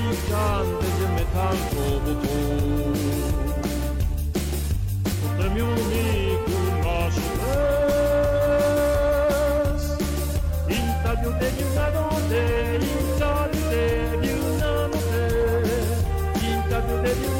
Standyimy tam po boku W tym uniku masz bez Interview debut na note Interview debut una note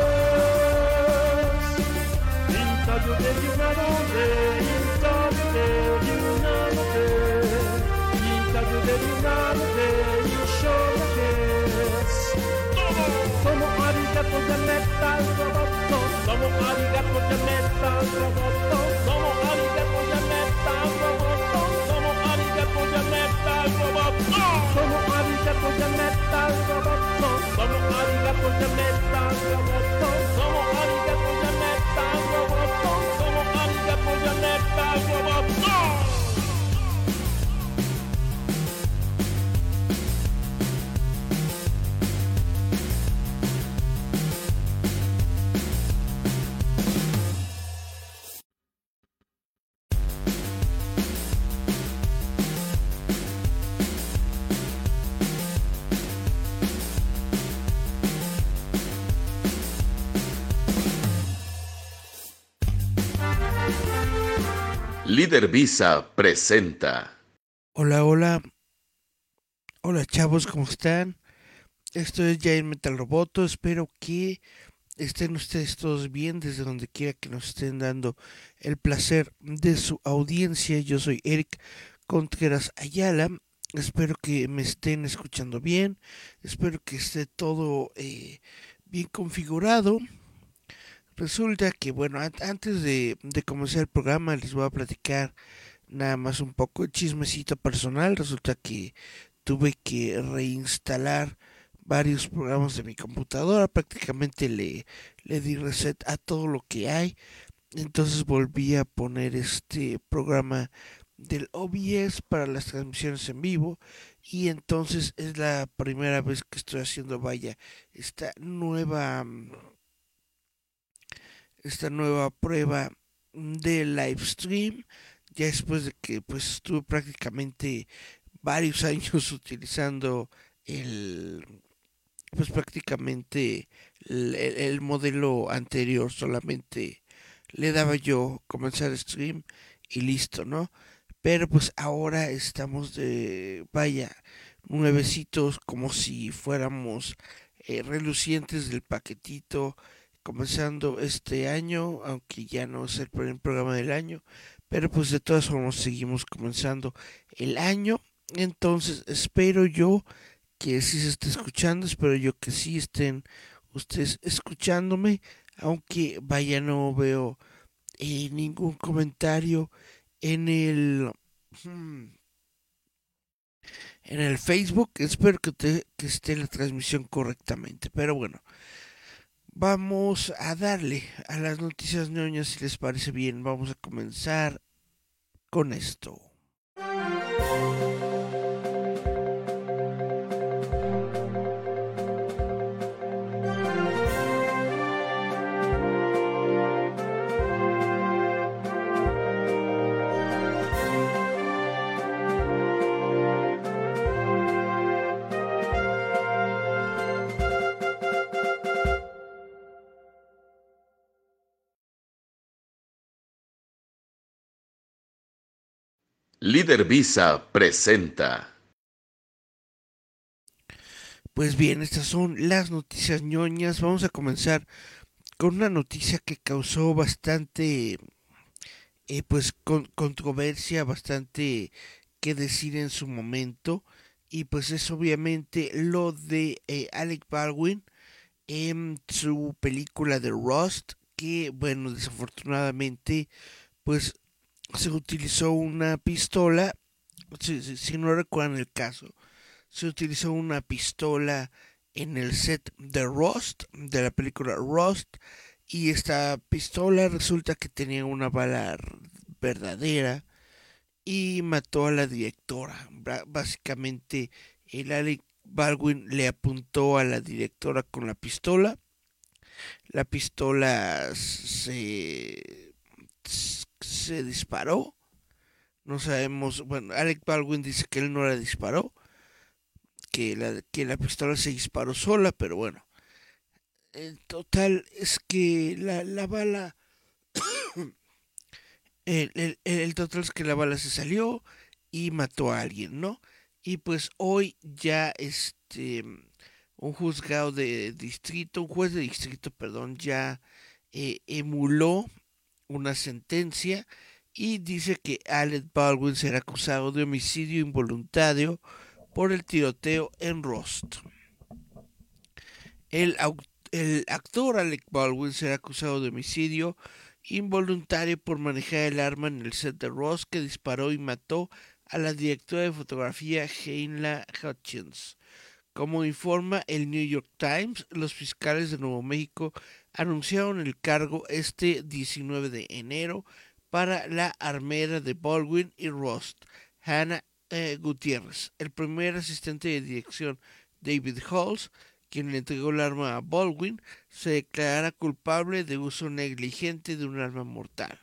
Somos arigato de metal, robot. Somos arigato de metal, robot power of God. Líder Visa presenta. Hola, hola. Hola chavos, ¿cómo están? Esto es Jair Metal Roboto. Espero que estén ustedes todos bien desde donde quiera que nos estén dando el placer de su audiencia. Yo soy Eric Contreras Ayala. Espero que me estén escuchando bien. Espero que esté todo eh, bien configurado. Resulta que, bueno, an- antes de, de comenzar el programa les voy a platicar nada más un poco de chismecito personal. Resulta que tuve que reinstalar varios programas de mi computadora. Prácticamente le, le di reset a todo lo que hay. Entonces volví a poner este programa del OBS para las transmisiones en vivo. Y entonces es la primera vez que estoy haciendo, vaya, esta nueva... esta nueva prueba de live stream ya después de que pues estuve prácticamente varios años utilizando el pues prácticamente el modelo anterior solamente le daba yo comenzar stream y listo no pero pues ahora estamos de vaya nuevecitos como si fuéramos eh, relucientes del paquetito comenzando este año, aunque ya no es el primer programa del año, pero pues de todas formas seguimos comenzando el año. Entonces espero yo que sí se esté escuchando, espero yo que sí estén ustedes escuchándome, aunque vaya no veo eh, ningún comentario en el hmm, en el Facebook. Espero que, esté la transmisión correctamente, pero bueno. Vamos a darle a las noticias ñoñas si les parece bien. Vamos a comenzar con esto. Líder Visa presenta. Pues bien, estas son las noticias ñoñas. Vamos a comenzar con una noticia que causó bastante, eh, pues, con- controversia, bastante que decir en su momento. y pues es obviamente lo de eh, Alec Baldwin en su película de Rust, que bueno, desafortunadamente pues se utilizó una pistola, si, si no recuerdan el caso, se utilizó una pistola en el set de Rust, de la película Rust, y esta pistola resulta que tenía una bala verdadera y mató a la directora. Básicamente, el Alec Baldwin le apuntó a la directora con la pistola. La pistola se, se disparó. No sabemos, bueno, Alec Baldwin dice que él no la disparó, que la, que la pistola se disparó sola, pero bueno. El total es que la, la bala el, el, total es que la bala se salió y mató a alguien, ¿no? Y pues hoy ya este un juzgado de distrito, un juez de distrito, perdón, ya eh, emuló una sentencia y dice que Alec Baldwin será acusado de homicidio involuntario por el tiroteo en Rost. El, actor Alec Baldwin será acusado de homicidio involuntario por manejar el arma en el set de Ross que disparó y mató a la directora de fotografía Heinla Hutchins. Como informa el New York Times, los fiscales de Nuevo México anunciaron el cargo este 19 de enero para la armera de Baldwin y Rost, Hannah eh, Gutiérrez. El primer asistente de dirección, David Halls, quien le entregó el arma a Baldwin, se declarará culpable de uso negligente de un arma mortal.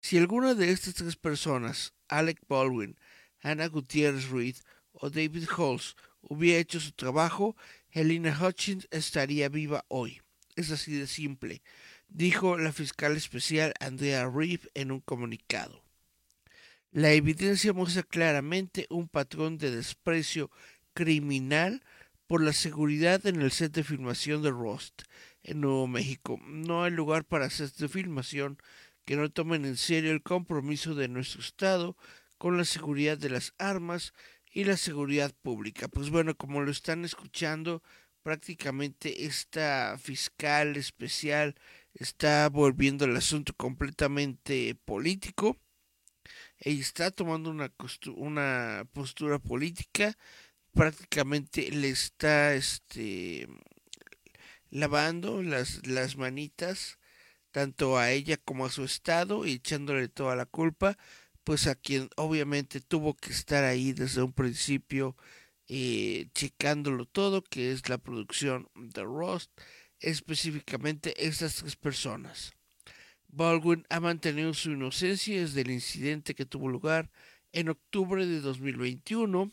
Si alguna de estas tres personas, Alec Baldwin, Hannah Gutiérrez Reed o David Halls, hubiera hecho su trabajo, Helena Hutchins estaría viva hoy. Es así de simple, dijo la fiscal especial Andrea Reeve en un comunicado. La evidencia muestra claramente un patrón de desprecio criminal por la seguridad en el set de filmación de Rust en Nuevo México. No hay lugar para sets de filmación que no tomen en serio el compromiso de nuestro Estado con la seguridad de las armas y la seguridad pública. Pues bueno, como lo están escuchando, prácticamente esta fiscal especial está volviendo el asunto completamente político. Ella está tomando una, una postura política prácticamente le está este lavando las, las manitas tanto a ella como a su estado y echándole toda la culpa pues a quien obviamente tuvo que estar ahí desde un principio eh, checándolo todo que es la producción de Rust específicamente estas tres personas Baldwin ha mantenido su inocencia desde el incidente que tuvo lugar en octubre de 2021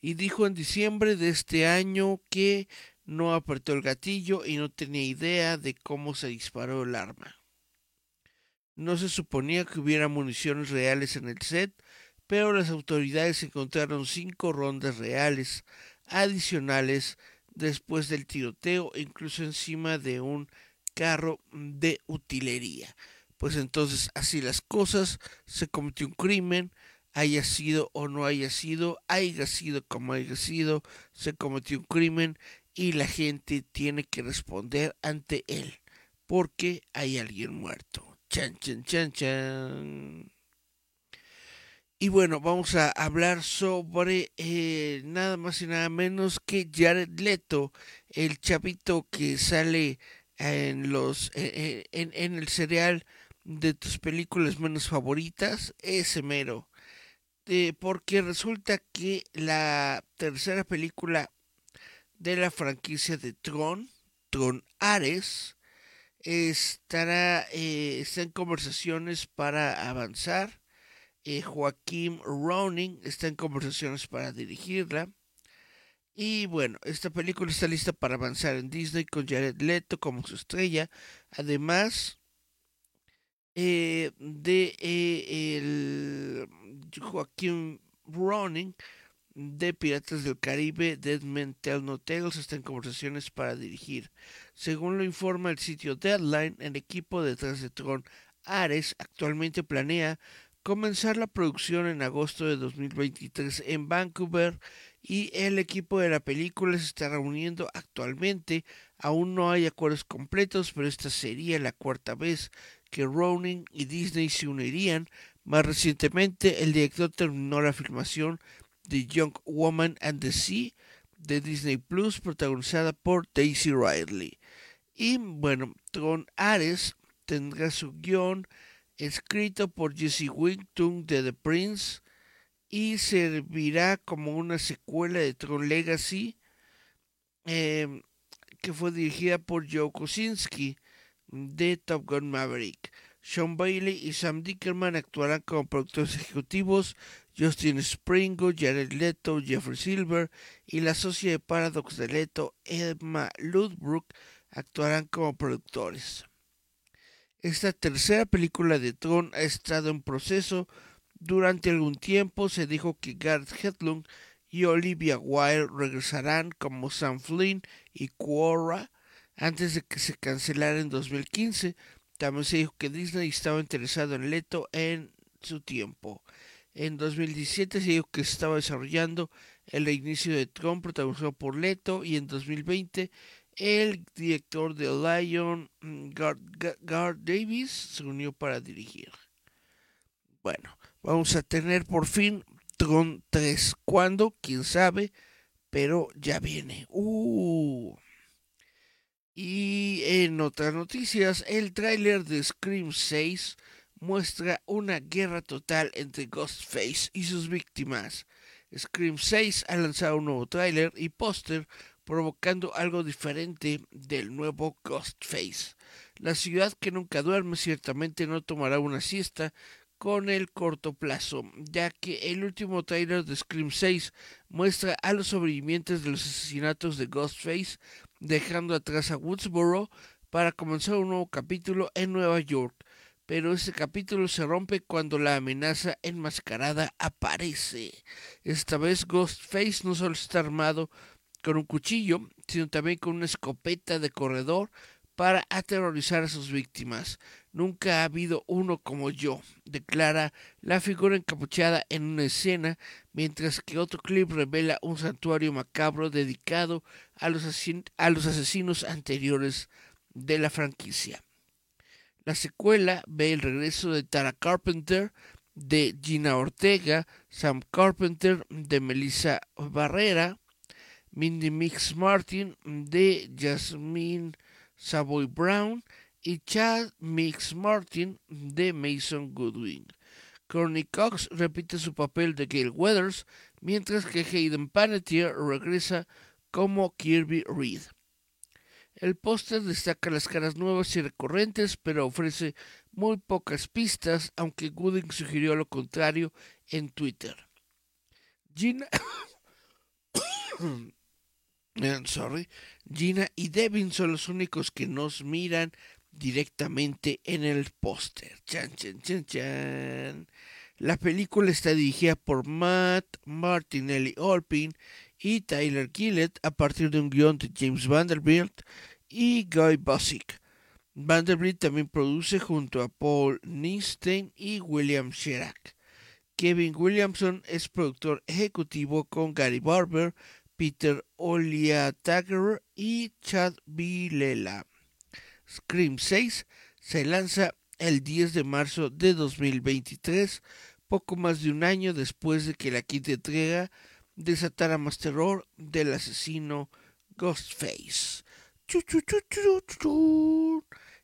y dijo en diciembre de este año que no apretó el gatillo y no tenía idea de cómo se disparó el arma. No se suponía que hubiera municiones reales en el set, pero las autoridades encontraron cinco rondas reales adicionales después del tiroteo, incluso encima de un carro de utilería. Pues entonces así las cosas, se cometió un crimen, haya sido o no haya sido, haya sido como haya sido, se cometió un crimen y la gente tiene que responder ante él, porque hay alguien muerto. Chan, chan, chan, chan. Y bueno, vamos a hablar sobre eh, nada más y nada menos que Jared Leto, el chavito que sale en los eh, eh, en, el serial de tus películas menos favoritas, ese mero. Este, porque resulta que la tercera película de la franquicia de Tron, Tron Ares, estará eh, está en conversaciones para avanzar. Eh, Joaquín Ronin está en conversaciones para dirigirla. Y bueno, esta película está lista para avanzar en Disney con Jared Leto como su estrella. Además, eh, de eh, el Joaquín Ronin de Piratas del Caribe, Dead Men Tell No Tales está en conversaciones para dirigir. Según lo informa el sitio Deadline, el equipo detrás de Tron Ares actualmente planea comenzar la producción en agosto de 2023 en Vancouver y el equipo de la película se está reuniendo actualmente. Aún no hay acuerdos completos, pero esta sería la cuarta vez que Rowling y Disney se unirían. Más recientemente, el director terminó la filmación de Young Woman and the Sea de Disney Plus, protagonizada por Daisy Ridley. Y bueno, Tron Ares tendrá su guion escrito por Jesse Wington de The Prince y servirá como una secuela de Tron Legacy em, que fue dirigida por Joe Kosinski de Top Gun Maverick. Sean Bailey y Sam Dickerman actuarán como productores ejecutivos, Justin Springo, Jared Leto, Jeffrey Silver y la socia de Paradox de Leto, Emma Ludbrook, actuarán como productores. Esta tercera película de Tron ha estado en proceso durante algún tiempo. Se dijo que Gareth Hedlund y Olivia Wilde regresarán como Sam Flynn y Quora antes de que se cancelara en 2015. También se dijo que Disney estaba interesado en Leto en su tiempo. En 2017 se dijo que estaba desarrollando el reinicio de Tron protagonizado por Leto y en 2020 el director de Lion, mm, Gar, Davis, se unió para dirigir. Bueno, vamos a tener por fin Tron 3. ¿Cuándo? ¿Quién sabe? Pero ya viene. Uh. Y en otras noticias, el tráiler de Scream 6 muestra una guerra total entre Ghostface y sus víctimas. Scream 6 ha lanzado un nuevo tráiler y póster provocando algo diferente del nuevo Ghostface. La ciudad que nunca duerme ciertamente no tomará una siesta con el corto plazo, ya que el último trailer de Scream 6 muestra a los sobrevivientes de los asesinatos de Ghostface, dejando atrás a Woodsboro para comenzar un nuevo capítulo en Nueva York. Pero ese capítulo se rompe cuando la amenaza enmascarada aparece. Esta vez Ghostface no solo está armado con un cuchillo, sino también con una escopeta de corredor para aterrorizar a sus víctimas. Nunca ha habido uno como yo, declara la figura encapuchada en una escena, mientras que otro clip revela un santuario macabro dedicado a los, a los asesinos anteriores de la franquicia. La secuela ve el regreso de Tara Carpenter, de Gina Ortega, Sam Carpenter, de Melissa Barrera, Mindy Mix Martin de Jasmine Savoy Brown y Chad Mix Martin de Mason Goodwin. Courtney Cox repite su papel de Gail Weathers, mientras que Hayden Panettiere regresa como Kirby Reed. El póster destaca las caras nuevas y recurrentes, pero ofrece muy pocas pistas, aunque Goodwin sugirió lo contrario en Twitter. Gina sorry, Gina y Devin son los únicos que nos miran directamente en el póster. Chan, chan, chan, chan. La película está dirigida por Matt Martinelli Olpin y Tyler Gillett a partir de un guion de James Vanderbilt y Guy Busick. Vanderbilt también produce junto a Paul Nistein y William Sherak. Kevin Williamson es productor ejecutivo con Gary Barber, Peter Oliatagger y Chad Vilela. Scream 6 se lanza el 10 de marzo de 2023, poco más de un año después de que la quinta entrega desatara más terror del asesino Ghostface.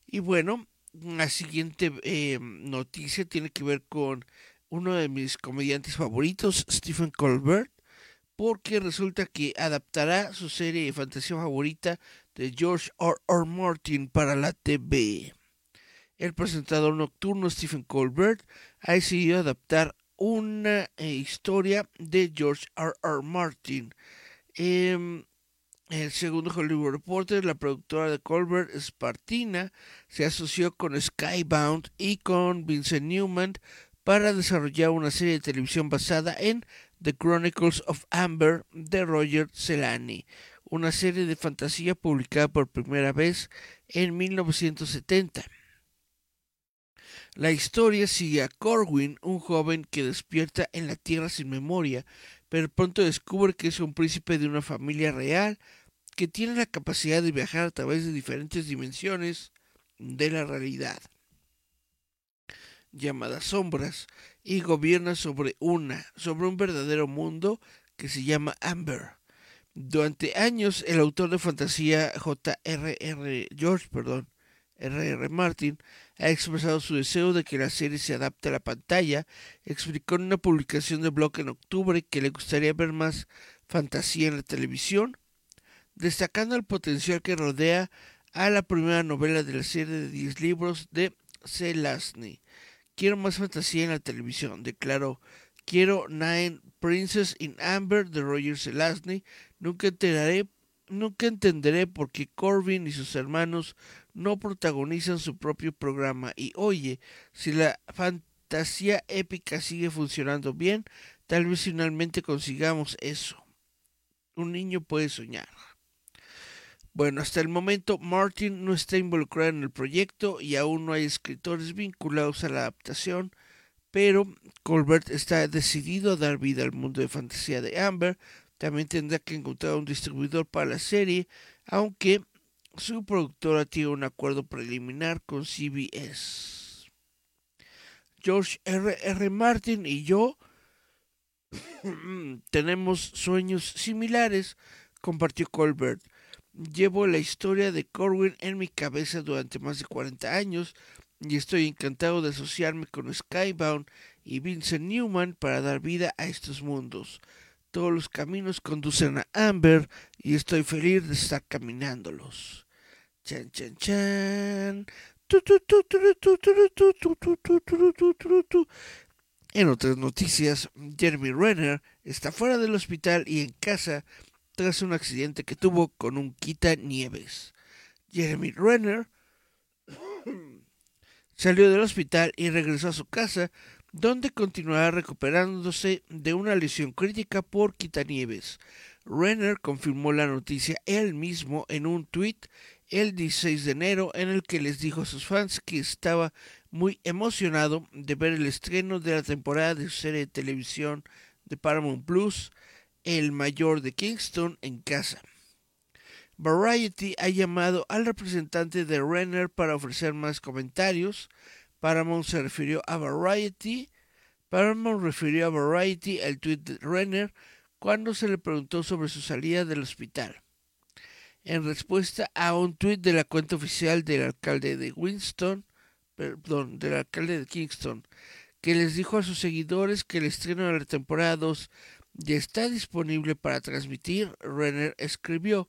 Y bueno, la siguiente eh, noticia tiene que ver con uno de mis comediantes favoritos, Stephen Colbert, porque resulta que adaptará su serie de fantasía favorita de George R. R. Martin para la TV. El presentador nocturno Stephen Colbert ha decidido adaptar una eh, historia de George R. R. Martin. Eh, el segundo Hollywood Reporter, la productora de Colbert, Spartina, se asoció con Skybound y con Vincent Newman para desarrollar una serie de televisión basada en The Chronicles of Amber de Roger Celani, una serie de fantasía publicada por primera vez en 1970. La historia sigue a Corwin, un joven que despierta en la Tierra sin memoria, pero pronto descubre que es un príncipe de una familia real que tiene la capacidad de viajar a través de diferentes dimensiones de la realidad, llamadas sombras, y gobierna sobre una, sobre un verdadero mundo que se llama Amber. Durante años, el autor de fantasía J.R.R. George, perdón, R.R. Martin, ha expresado su deseo de que la serie se adapte a la pantalla. Explicó en una publicación de blog en octubre que le gustaría ver más fantasía en la televisión, destacando el potencial que rodea a la primera novela de la serie de 10 libros de C. Lasney. Quiero más fantasía en la televisión, declaró. Quiero Nine Princess in Amber de Roger Zelazny. Nunca enteraré, nunca entenderé por qué Corbin y sus hermanos no protagonizan su propio programa. Y oye, si la fantasía épica sigue funcionando bien, tal vez finalmente consigamos eso. Un niño puede soñar. Bueno, hasta el momento Martin no está involucrado en el proyecto y aún no hay escritores vinculados a la adaptación, pero Colbert está decidido a dar vida al mundo de fantasía de Amber. También tendrá que encontrar un distribuidor para la serie, aunque su productora tiene un acuerdo preliminar con CBS. George R. R. Martin y yo tenemos sueños similares, compartió Colbert. Llevo la historia de Corwin en mi cabeza durante más de 40 años y estoy encantado de asociarme con Skybound y Vincent Newman para dar vida a estos mundos. Todos los caminos conducen a Amber y estoy feliz de estar caminándolos. Chan, chan, chan. En otras noticias, Jeremy Renner está fuera del hospital y en casa tras un accidente que tuvo con un quita nieves. Jeremy Renner salió del hospital y regresó a su casa, donde continuará recuperándose de una lesión crítica por quitanieves. Renner confirmó la noticia él mismo en un tuit el 16 de enero en el que les dijo a sus fans que estaba muy emocionado de ver el estreno de la temporada de su serie de televisión de Paramount Plus el mayor de Kingston en casa. Variety ha llamado al representante de Renner para ofrecer más comentarios. Paramount se refirió a Variety. Paramount refirió a Variety el tweet de Renner cuando se le preguntó sobre su salida del hospital. En respuesta a un tweet de la cuenta oficial del alcalde de Winston, perdón, del alcalde de Kingston, que les dijo a sus seguidores que el estreno de la temporada 2 ya está disponible para transmitir, Renner escribió,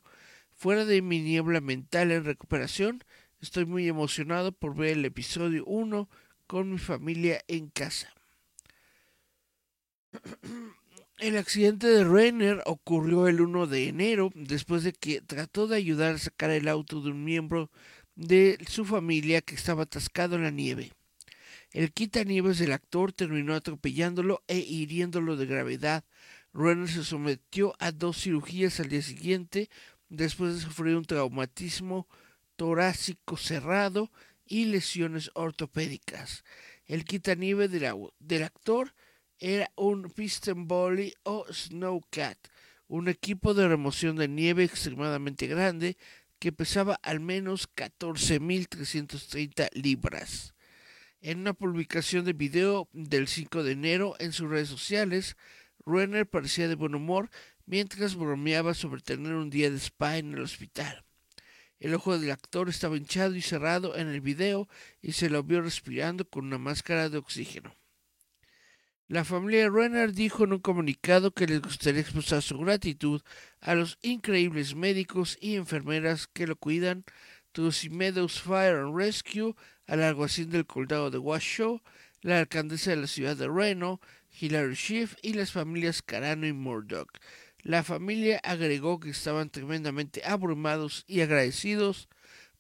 fuera de mi niebla mental en recuperación, estoy muy emocionado por ver el episodio 1 con mi familia en casa. El accidente de Renner ocurrió el 1 de enero después de que trató de ayudar a sacar el auto de un miembro de su familia que estaba atascado en la nieve. El quitanieves del actor terminó atropellándolo e hiriéndolo de gravedad Renner se sometió a dos cirugías al día siguiente después de sufrir un traumatismo torácico cerrado y lesiones ortopédicas. El quitanieve del, actor era un Piston Bully o Snowcat, un equipo de remoción de nieve extremadamente grande que pesaba al menos 14.330 libras. En una publicación de video del 5 de enero en sus redes sociales, Renner parecía de buen humor mientras bromeaba sobre tener un día de spa en el hospital. El ojo del actor estaba hinchado y cerrado en el video y se lo vio respirando con una máscara de oxígeno. La familia Renner dijo en un comunicado que les gustaría expresar su gratitud a los increíbles médicos y enfermeras que lo cuidan, Tussie Meadows Fire and Rescue, al alguacil del condado de Washoe, la alcaldesa de la ciudad de Reno, Hilary Schiff y las familias Carano y Murdoch. La familia agregó que estaban tremendamente abrumados y agradecidos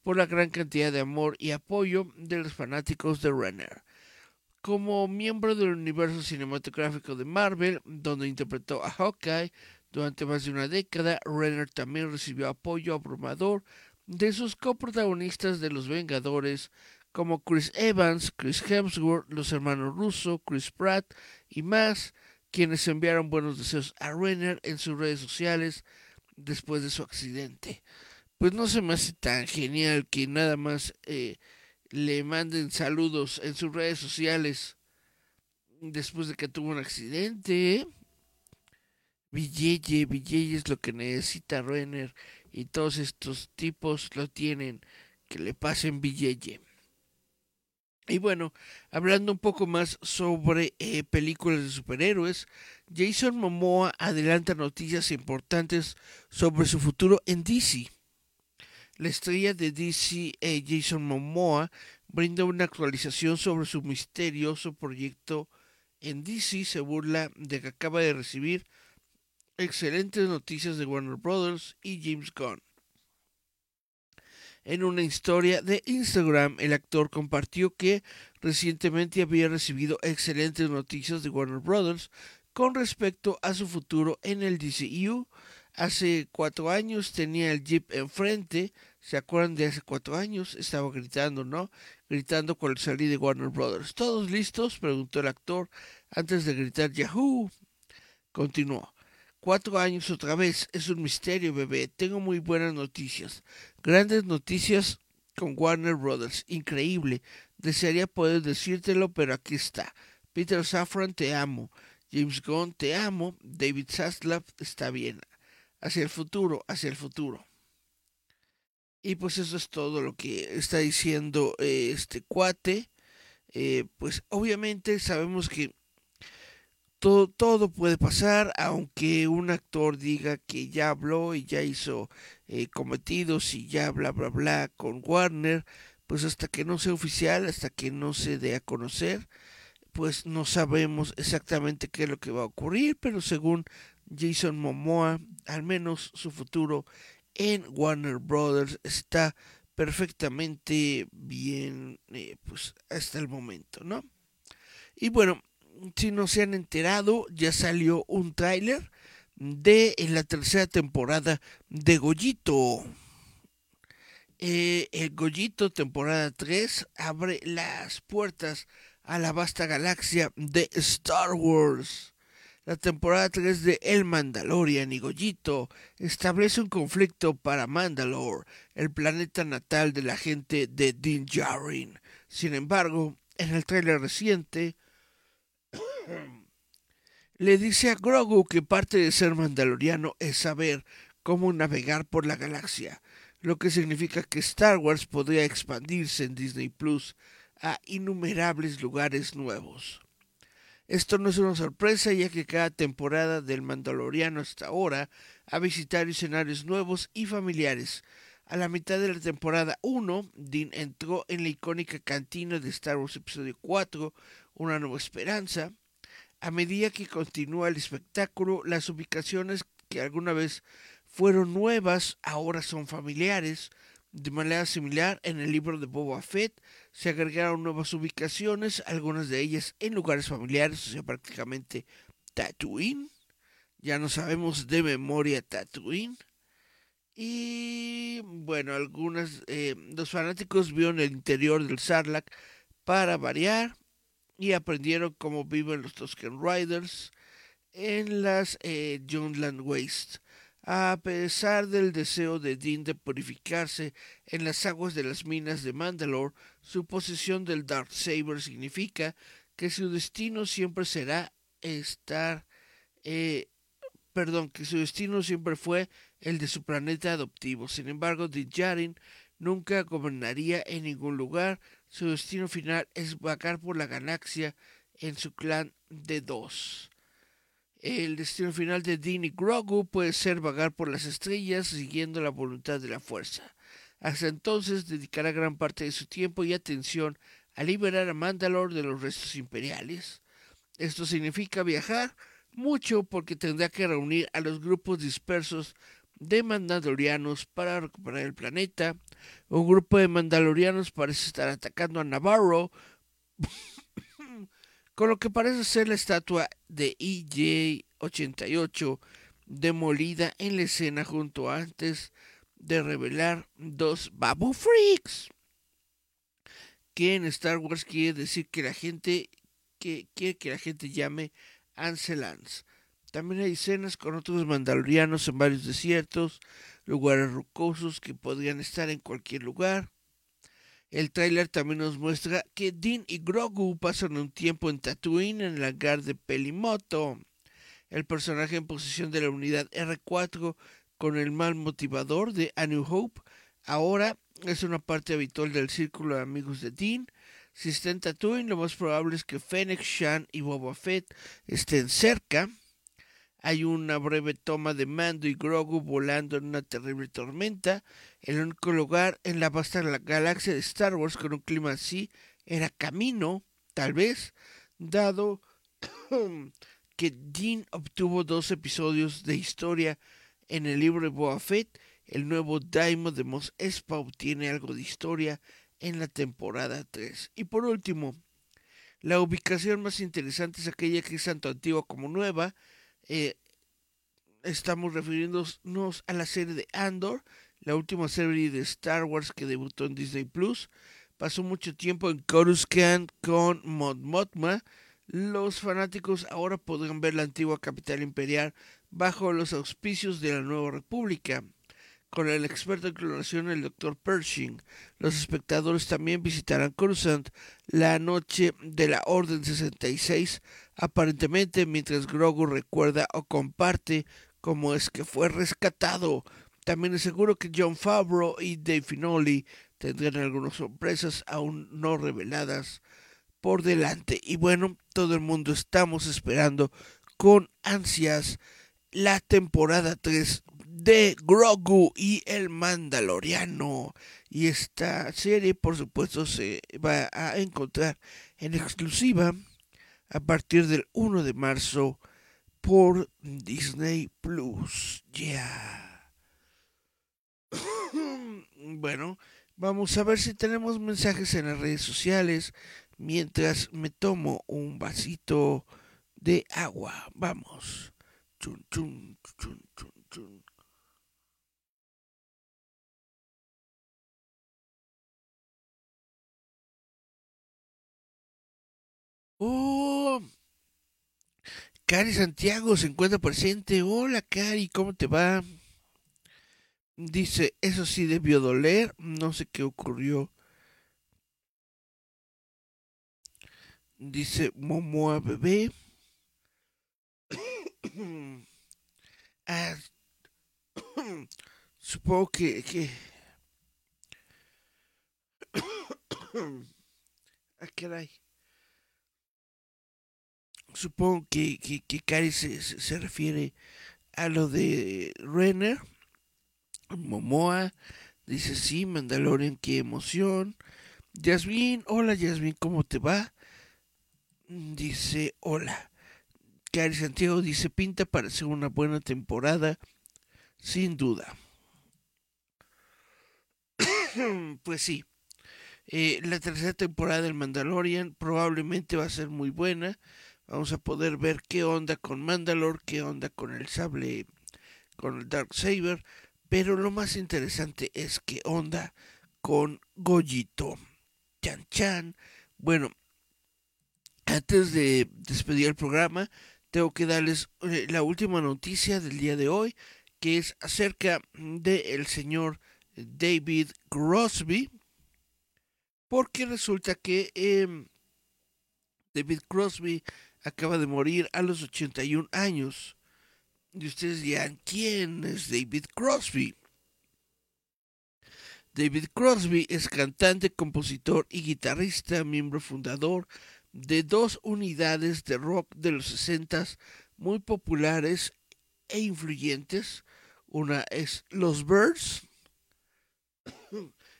por la gran cantidad de amor y apoyo de los fanáticos de Renner. Como miembro del universo cinematográfico de Marvel, donde interpretó a Hawkeye durante más de una década, Renner también recibió apoyo abrumador de sus coprotagonistas de Los Vengadores, como Chris Evans, Chris Hemsworth, los hermanos Russo, Chris Pratt y más, quienes enviaron buenos deseos a Renner en sus redes sociales después de su accidente. Pues no se me hace tan genial que nada más eh, le manden saludos en sus redes sociales después de que tuvo un accidente. ¿eh? Villeye, Villeye es lo que necesita Renner y todos estos tipos lo tienen, que le pasen Villeye. Y bueno, hablando un poco más sobre eh, películas de superhéroes, Jason Momoa adelanta noticias importantes sobre su futuro en DC. La estrella de DC, eh, Jason Momoa, brinda una actualización sobre su misterioso proyecto en DC. Se burla de que acaba de recibir excelentes noticias de Warner Brothers y James Gunn. En una historia de Instagram, el actor compartió que recientemente había recibido excelentes noticias de Warner Brothers con respecto a su futuro en el DCU. Hace cuatro años tenía el Jeep enfrente. ¿Se acuerdan de hace cuatro años? Estaba gritando, ¿no? Gritando con el salir de Warner Brothers. ¿Todos listos? preguntó el actor antes de gritar Yahoo. Continuó. Cuatro años otra vez. Es un misterio, bebé. Tengo muy buenas noticias. Grandes noticias con Warner Brothers. Increíble. Desearía poder decírtelo, pero aquí está. Peter Safran, te amo. James Gunn, te amo. David Zaslav, está bien. Hacia el futuro, hacia el futuro. Y pues eso es todo lo que está diciendo eh, este cuate. Eh, pues obviamente sabemos que todo, todo, puede pasar, aunque un actor diga que ya habló y ya hizo eh, cometidos y ya bla bla bla con Warner, pues hasta que no sea oficial, hasta que no se dé a conocer, pues no sabemos exactamente qué es lo que va a ocurrir, pero según Jason Momoa, al menos su futuro en Warner Brothers está perfectamente bien, eh, pues hasta el momento, ¿no? Y bueno, si no se han enterado, ya salió un tráiler de la tercera temporada de Gollito. Eh, el Gollito temporada 3 abre las puertas a la vasta galaxia de Star Wars. La temporada 3 de El Mandalorian y Gollito establece un conflicto para Mandalore, el planeta natal de la gente de Din Djarin. Sin embargo, en el tráiler reciente, le dice a Grogu que parte de ser mandaloriano es saber cómo navegar por la galaxia, lo que significa que Star Wars podría expandirse en Disney Plus a innumerables lugares nuevos. Esto no es una sorpresa ya que cada temporada del Mandaloriano hasta ahora ha visitado escenarios nuevos y familiares. A la mitad de la temporada 1, Dean entró en la icónica cantina de Star Wars Episodio 4, Una Nueva Esperanza, a medida que continúa el espectáculo, las ubicaciones que alguna vez fueron nuevas ahora son familiares. De manera similar, en el libro de Boba Fett se agregaron nuevas ubicaciones, algunas de ellas en lugares familiares, o sea, prácticamente Tatooine. Ya no sabemos de memoria Tatooine. Y bueno, algunas, eh, los fanáticos vieron el interior del Sarlacc para variar y aprendieron cómo viven los Tusken Riders en las eh, Junland Waste. A pesar del deseo de Dean de purificarse en las aguas de las minas de Mandalore, su posesión del Dark Saber significa que su destino siempre será estar, eh, perdón, que su destino siempre fue el de su planeta adoptivo. Sin embargo, Din nunca gobernaría en ningún lugar, su destino final es vagar por la galaxia en su clan de dos. El destino final de Dean y Grogu puede ser vagar por las estrellas siguiendo la voluntad de la fuerza. Hasta entonces dedicará gran parte de su tiempo y atención a liberar a Mandalore de los restos imperiales. Esto significa viajar mucho porque tendrá que reunir a los grupos dispersos de mandalorianos para recuperar el planeta. Un grupo de mandalorianos parece estar atacando a Navarro, con lo que parece ser la estatua de EJ-88 demolida en la escena junto antes de revelar dos Babu Freaks. que en Star Wars quiere decir que la gente que quiere que la gente llame Anselans. También hay escenas con otros mandalorianos en varios desiertos, lugares rocosos que podrían estar en cualquier lugar. El tráiler también nos muestra que Dean y Grogu pasan un tiempo en Tatooine en el hangar de Pelimoto. El personaje en posición de la unidad R4 con el mal motivador de A New Hope ahora es una parte habitual del círculo de amigos de Dean. Si está en Tatooine, lo más probable es que Fennec, Shan y Boba Fett estén cerca. Hay una breve toma de Mando y Grogu volando en una terrible tormenta. El único lugar en la vasta galaxia de Star Wars con un clima así era Camino, tal vez, dado que Dean obtuvo dos episodios de historia en el libro de Boba Fett. El nuevo Daimon de Mos Espa obtiene algo de historia en la temporada 3. Y por último, la ubicación más interesante es aquella que es tanto antigua como nueva eh, estamos refiriéndonos a la serie de Andor, la última serie de Star Wars que debutó en Disney Plus. Pasó mucho tiempo en Coruscant con Mod Mothma. Los fanáticos ahora podrán ver la antigua capital imperial bajo los auspicios de la Nueva República con el experto en clonación, el Dr. Pershing. Los espectadores también visitarán Coruscant la noche de la Orden 66, aparentemente mientras Grogu recuerda o comparte cómo es que fue rescatado. También es seguro que John Favreau y Dave Finoli tendrán algunas sorpresas aún no reveladas por delante. Y bueno, todo el mundo estamos esperando con ansias la temporada 3 de Grogu y el Mandaloriano. Y esta serie, por supuesto, se va a encontrar en exclusiva a partir del 1 de marzo por Disney Plus. Ya. bueno, vamos a ver si tenemos mensajes en las redes sociales mientras me tomo un vasito de agua. Vamos. Chun, chun, chun, chun, chun. Oh, Cari Santiago se encuentra presente. Hola Cari, ¿cómo te va? Dice, eso sí debió doler, no sé qué ocurrió. Dice Momoa bebé. ah, supongo que, que... ah, caray supongo que, que, que Cari se, se, refiere a lo de Renner. Momoa dice, sí, Mandalorian, qué emoción. Yasmin, hola Yasmin, ¿cómo te va? Dice, hola. Cari Santiago dice, pinta para ser una buena temporada, sin duda. pues sí, eh, la tercera temporada del Mandalorian probablemente va a ser muy buena. Vamos a poder ver qué onda con Mandalore, qué onda con el sable, con el Dark Saber. Pero lo más interesante es qué onda con Goyito. Chan Chan. Bueno, antes de despedir el programa, tengo que darles eh, la última noticia del día de hoy, que es acerca del el señor David Crosby, porque resulta que em, David Crosby acaba de morir a los 81 años. Y ustedes dirán, ¿quién es David Crosby? David Crosby es cantante, compositor y guitarrista, miembro fundador de dos unidades de rock de los 60 muy populares e influyentes. Una es Los Birds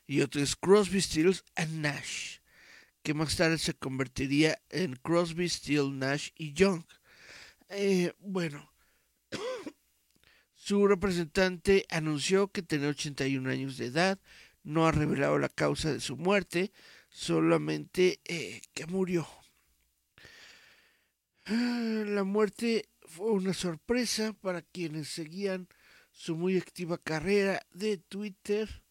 y otra es Crosby, Stills and Nash que más tarde se convertiría en Crosby, Steel, Nash y Young. Eh, bueno, su representante anunció que tenía 81 años de edad, no ha revelado la causa de su muerte, solamente eh, que murió. La muerte fue una sorpresa para quienes seguían su muy activa carrera de Twitter,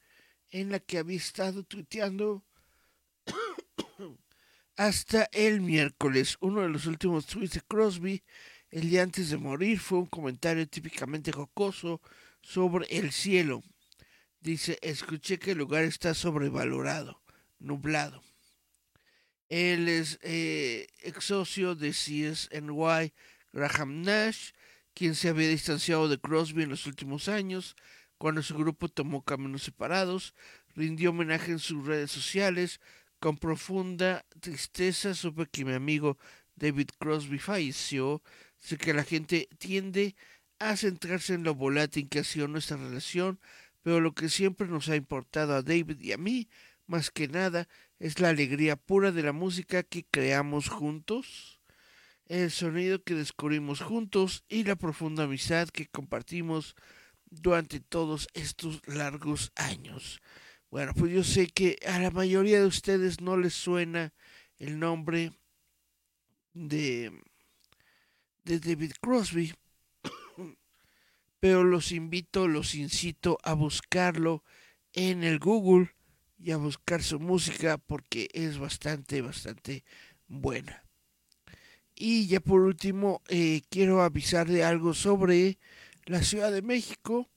en la que había estado tuiteando hasta el miércoles. Uno de los últimos tweets de Crosby, el día antes de morir, fue un comentario típicamente jocoso sobre el cielo. Dice, escuché que el lugar está sobrevalorado, nublado. Él es eh, ex socio de CSNY Graham Nash, quien se había distanciado de Crosby en los últimos años, cuando su grupo tomó caminos separados, rindió homenaje en sus redes sociales, con profunda tristeza supe que mi amigo David Crosby falleció, sé que la gente tiende a centrarse en lo volátil que ha sido nuestra relación, pero lo que siempre nos ha importado a David y a mí, más que nada, es la alegría pura de la música que creamos juntos, el sonido que descubrimos juntos y la profunda amistad que compartimos durante todos estos largos años. Bueno, pues yo sé que a la mayoría de ustedes no les suena el nombre de, de David Crosby, pero los invito, los incito a buscarlo en el Google y a buscar su música porque es bastante, bastante buena. Y ya por último, eh, quiero avisar de algo sobre la Ciudad de México,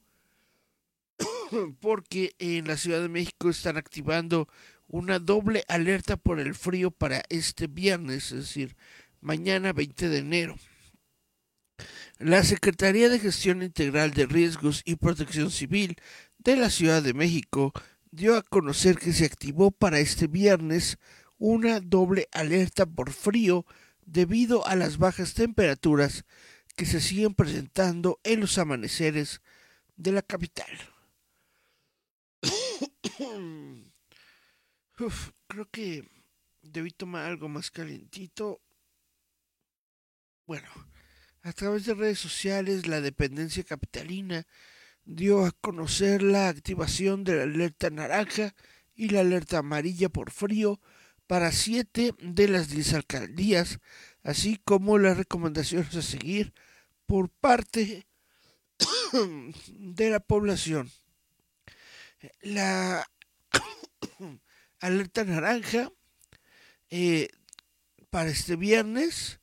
porque en la Ciudad de México están activando una doble alerta por el frío para este viernes, es decir, mañana 20 de enero. La Secretaría de Gestión Integral de Riesgos y Protección Civil de la Ciudad de México dio a conocer que se activó para este viernes una doble alerta por frío debido a las bajas temperaturas que se siguen presentando en los amaneceres de la capital. creo que debí tomar algo más calientito. Bueno, a través de redes sociales, la dependencia capitalina dio a conocer la activación de la alerta naranja y la alerta amarilla por frío para siete de las diez alcaldías, así como las recomendaciones a seguir por parte de la población. La alerta naranja eh, para este viernes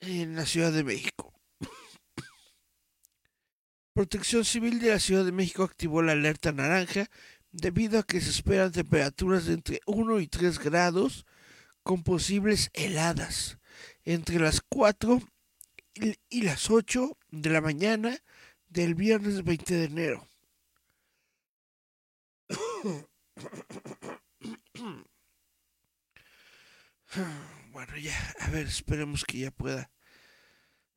en la Ciudad de México. Protección Civil de la Ciudad de México activó la alerta naranja debido a que se esperan temperaturas de entre 1 y 3 grados con posibles heladas entre las 4 y las 8 de la mañana del viernes 20 de enero. Bueno, ya, a ver, esperemos que ya pueda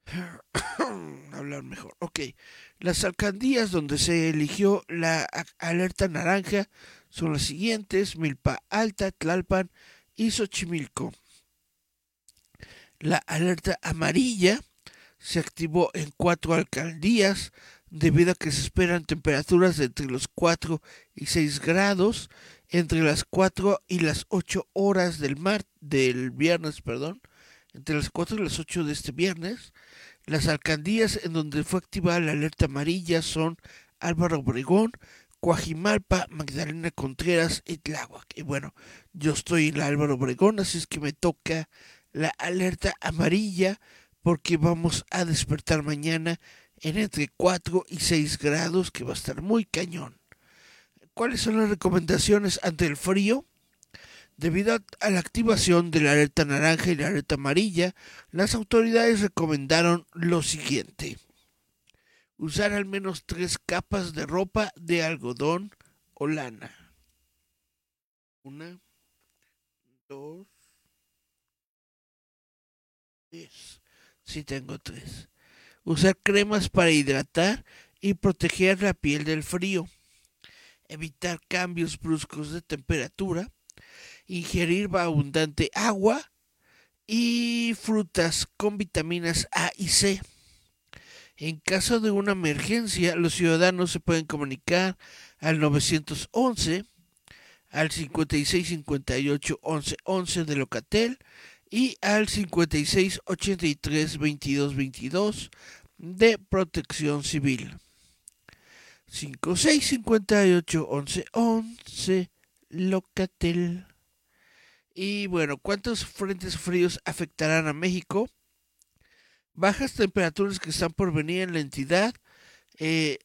hablar mejor. Ok, las alcaldías donde se eligió la alerta naranja son las siguientes: Milpa Alta, Tlalpan y Xochimilco. La alerta amarilla se activó en cuatro alcaldías debido a que se esperan temperaturas entre los 4 y 6 grados entre las 4 y las 8 horas del mar del viernes, perdón, entre las 4 y las 8 de este viernes. Las alcaldías en donde fue activada la alerta amarilla son Álvaro Obregón, Coajimalpa, Magdalena Contreras y Tláhuac. Y bueno, yo estoy en la Álvaro Obregón, así es que me toca la alerta amarilla porque vamos a despertar mañana en entre 4 y 6 grados, que va a estar muy cañón. ¿Cuáles son las recomendaciones ante el frío? Debido a la activación de la alerta naranja y la alerta amarilla, las autoridades recomendaron lo siguiente. Usar al menos tres capas de ropa de algodón o lana. Una, dos, tres. Sí tengo tres. Usar cremas para hidratar y proteger la piel del frío. Evitar cambios bruscos de temperatura ingerir abundante agua y frutas con vitaminas A y C. En caso de una emergencia, los ciudadanos se pueden comunicar al 911, al 5658 11 11 de Locatel y al 5683 2222 de Protección Civil. 5658 11 11 Locatel. Y bueno, ¿cuántos frentes fríos afectarán a México? Bajas temperaturas que están por venir en la entidad. Eh,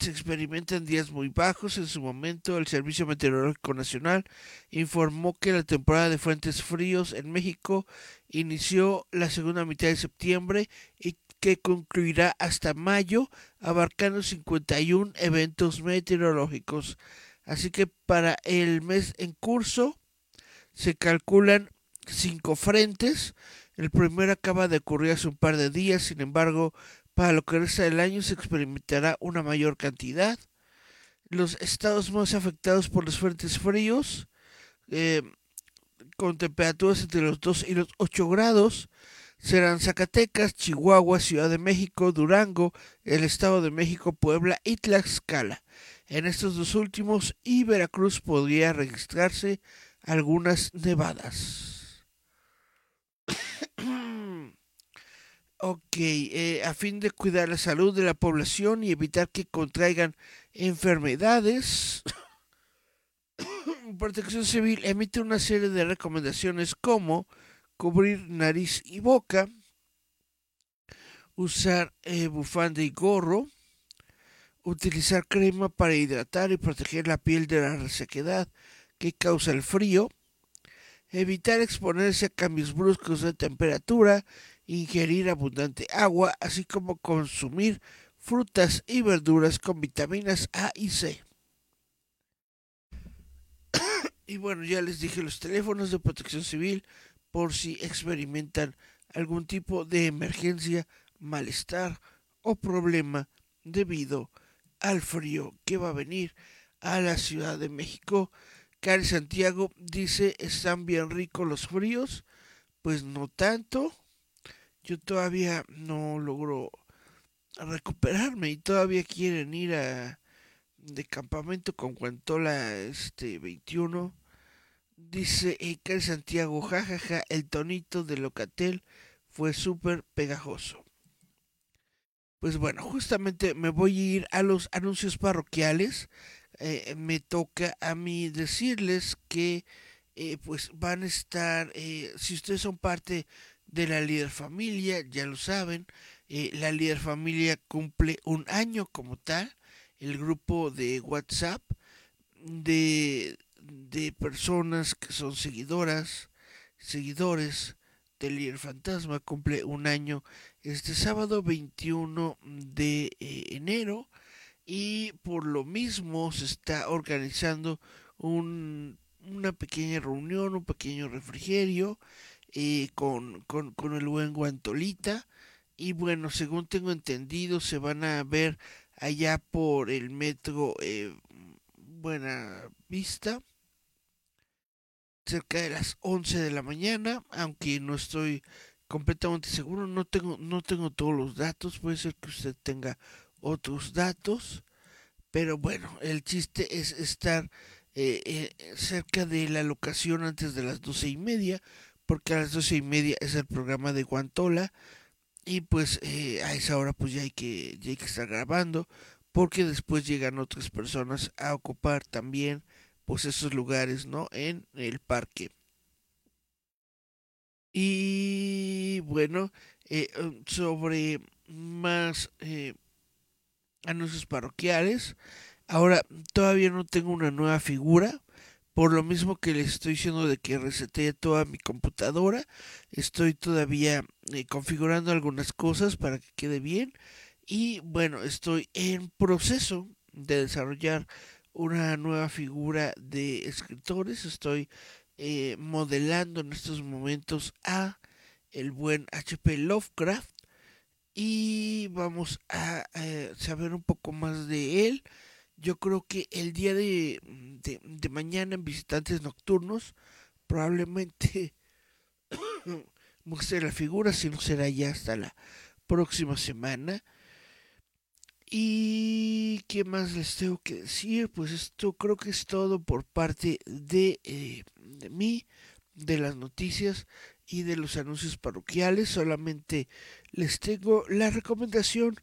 se experimentan días muy bajos. En su momento, el Servicio Meteorológico Nacional informó que la temporada de frentes fríos en México inició la segunda mitad de septiembre y que concluirá hasta mayo, abarcando 51 eventos meteorológicos. Así que para el mes en curso se calculan cinco frentes. El primero acaba de ocurrir hace un par de días, sin embargo, para lo que resta del año se experimentará una mayor cantidad. Los estados más afectados por los frentes fríos, eh, con temperaturas entre los 2 y los 8 grados, serán Zacatecas, Chihuahua, Ciudad de México, Durango, el Estado de México, Puebla y Tlaxcala. En estos dos últimos y Veracruz podría registrarse algunas nevadas. Ok, eh, a fin de cuidar la salud de la población y evitar que contraigan enfermedades, Protección Civil emite una serie de recomendaciones como cubrir nariz y boca, usar eh, bufanda y gorro, utilizar crema para hidratar y proteger la piel de la resequedad que causa el frío, evitar exponerse a cambios bruscos de temperatura, ingerir abundante agua, así como consumir frutas y verduras con vitaminas A y C. y bueno, ya les dije los teléfonos de protección civil por si experimentan algún tipo de emergencia, malestar o problema debido al frío que va a venir a la Ciudad de México. Cari Santiago dice, ¿están bien ricos los fríos? Pues no tanto. Yo todavía no logro recuperarme y todavía quieren ir a de campamento con Cuantola este 21. Dice Cari Santiago, jajaja, el tonito de Locatel fue súper pegajoso. Pues bueno, justamente me voy a ir a los anuncios parroquiales. Eh, me toca a mí decirles que eh, pues van a estar, eh, si ustedes son parte de la líder familia, ya lo saben, la líder familia cumple un año como tal, el grupo de WhatsApp de, de personas que son seguidoras, seguidores del líder fantasma cumple un año este sábado 21 de eh, enero y por lo mismo se está organizando un, una pequeña reunión, un pequeño refrigerio eh, con, con, con, el buen Guantolita. Y bueno, según tengo entendido se van a ver allá por el metro eh, Buena Vista cerca de las 11 de la mañana, aunque no estoy completamente seguro, no tengo, no tengo todos los datos, puede ser que usted tenga otros datos, pero bueno, el chiste es estar eh, eh, cerca de la locación antes de las doce y media, porque a las doce y media es el programa de Guantola, y pues eh, a esa hora pues ya hay que, ya hay que estar grabando, porque después llegan otras personas a ocupar también pues esos lugares, ¿no? En el parque. Y bueno, eh, um, sobre más eh, anuncios parroquiales. Ahora todavía no tengo una nueva figura. Por lo mismo que les estoy diciendo de que reseteé toda mi computadora. Estoy todavía eh, configurando algunas cosas para que quede bien. Y bueno, estoy en proceso de desarrollar una nueva figura de escritores. Estoy eh, modelando en estos momentos a el buen HP Lovecraft y vamos a eh, saber un poco más de él. Yo creo que el día de, de, mañana en Visitantes Nocturnos probablemente muestre la figura, si no será ya hasta la próxima semana. ¿Y qué más les tengo que decir? Pues esto creo que es todo por parte de, eh, de mí, de las noticias y de los anuncios parroquiales. Solamente les tengo la recomendación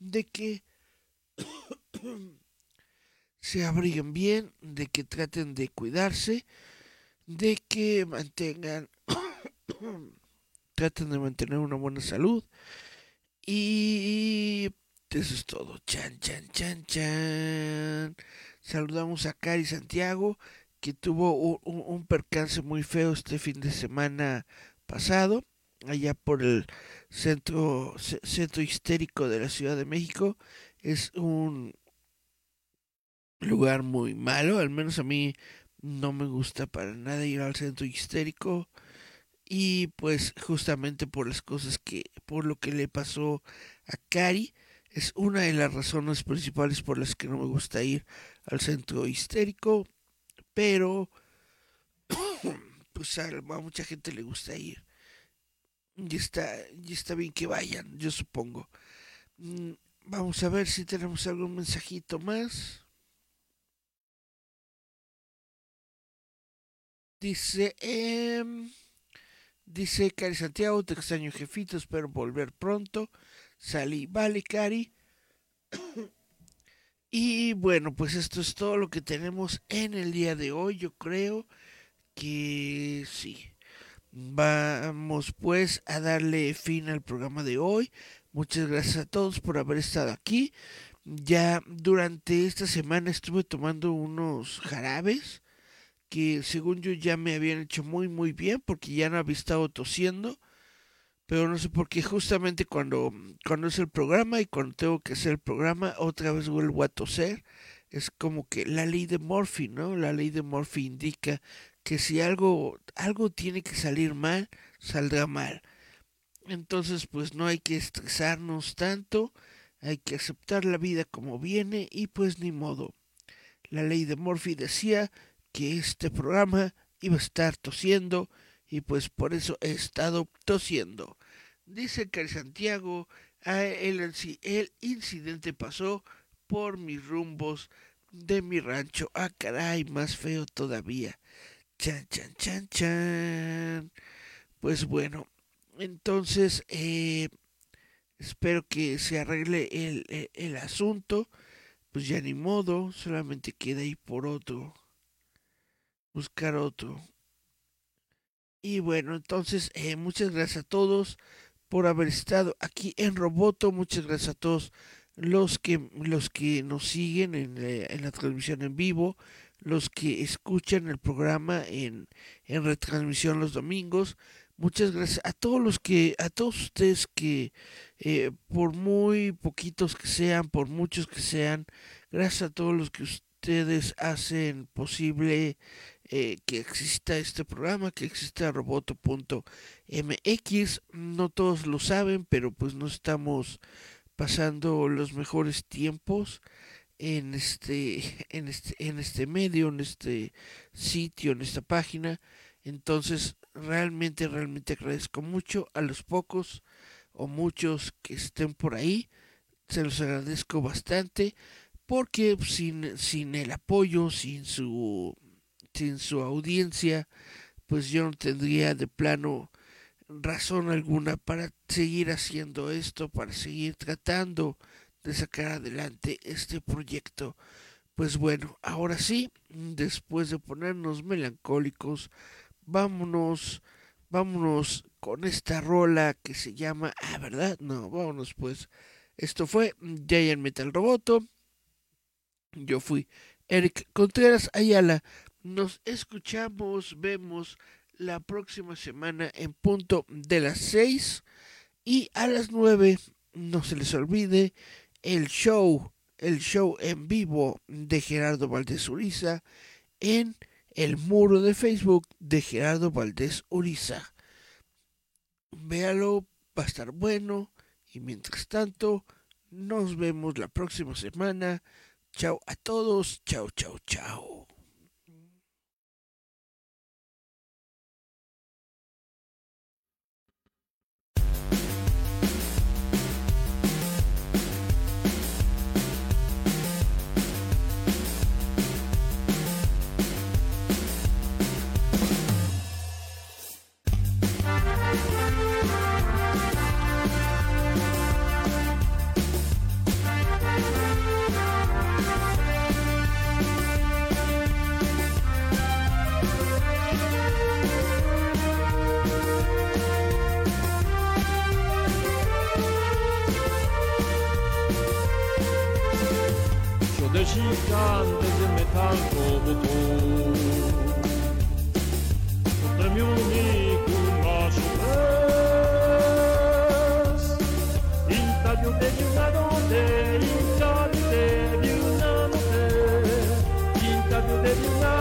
de que se abriguen bien, de que traten de cuidarse, de que mantengan, traten de mantener una buena salud y eso es todo. Chan, chan, chan, chan. Saludamos a Cari Santiago, que tuvo un, un, percance muy feo este fin de semana pasado, allá por el centro, centro histérico de la Ciudad de México. Es un lugar muy malo, al menos a mí no me gusta para nada ir al centro histérico. Y pues justamente por las cosas que por lo que le pasó a Cari es una de las razones principales por las que no me gusta ir al centro histérico pero pues a, mucha gente le gusta ir. Y está y está bien que vayan yo supongo. Mm, vamos a ver si tenemos algún mensajito más Dice, eh, dice Cari Santiago, te extraño jefito, espero volver pronto. Salí, vale, Cari. y bueno, pues esto es todo lo que tenemos en el día de hoy. Yo creo que sí. Vamos pues a darle fin al programa de hoy. Muchas gracias a todos por haber estado aquí. Ya durante esta semana estuve tomando unos jarabes que según yo ya me habían hecho muy muy bien porque ya no había estado tosiendo pero no sé por qué justamente cuando, cuando es el programa y cuando tengo que hacer el programa otra vez vuelvo a toser es como que la ley de Murphy, ¿no? La ley de Murphy indica que si algo, algo tiene que salir mal, saldrá mal. Entonces, pues no hay que estresarnos tanto, hay que aceptar la vida como viene y pues ni modo. La ley de Murphy decía que este programa iba a estar tosiendo y pues por eso he estado tosiendo. Dice que Santiago, el, el incidente pasó por mis rumbos de mi rancho. Ah, caray, más feo todavía. Chan, chan, chan, chan. Pues bueno, entonces eh, espero que se arregle el, el, el asunto. Pues ya ni modo, solamente queda ahí por otro buscar otro. Y bueno, entonces eh, muchas gracias a todos por haber estado aquí en Roboto. Muchas gracias a todos los que, los que nos siguen en, eh, en la transmisión en vivo, los que escuchan el programa en, en retransmisión los domingos. Muchas gracias a todos los que, a todos ustedes que, eh, por muy poquitos que sean, por muchos que sean, gracias a todos los que ustedes hacen posible eh, que exista este programa, que exista roboto.mx. No todos lo saben, pero pues no estamos pasando los mejores tiempos en este, en este, en este medio, en este sitio, en esta página. Entonces, realmente, realmente agradezco mucho a los pocos o muchos que estén por ahí. Se los agradezco bastante porque sin, sin el apoyo, sin su sin su audiencia, pues yo no tendría de plano razón alguna para seguir haciendo esto, para seguir tratando de sacar adelante este proyecto. Pues bueno, ahora sí, después de ponernos melancólicos, vámonos, vámonos con esta rola que se llama, ah, ¿verdad? No, vámonos pues. Esto fue Giant Metal Roboto. Yo fui Eric Contreras Ayala. Nos escuchamos, vemos la próxima semana en punto de las 6 y a las 9 no se les olvide el show, el show en vivo de Gerardo Valdés Uriza en el muro de Facebook de Gerardo Valdés Uriza. Véalo, va a estar bueno y mientras tanto nos vemos la próxima semana. Chao a todos, chao, chao, chao. Mexicante de metal como tú. De mi único macho es, intadio de una noche, intadio de una noche, intadio de una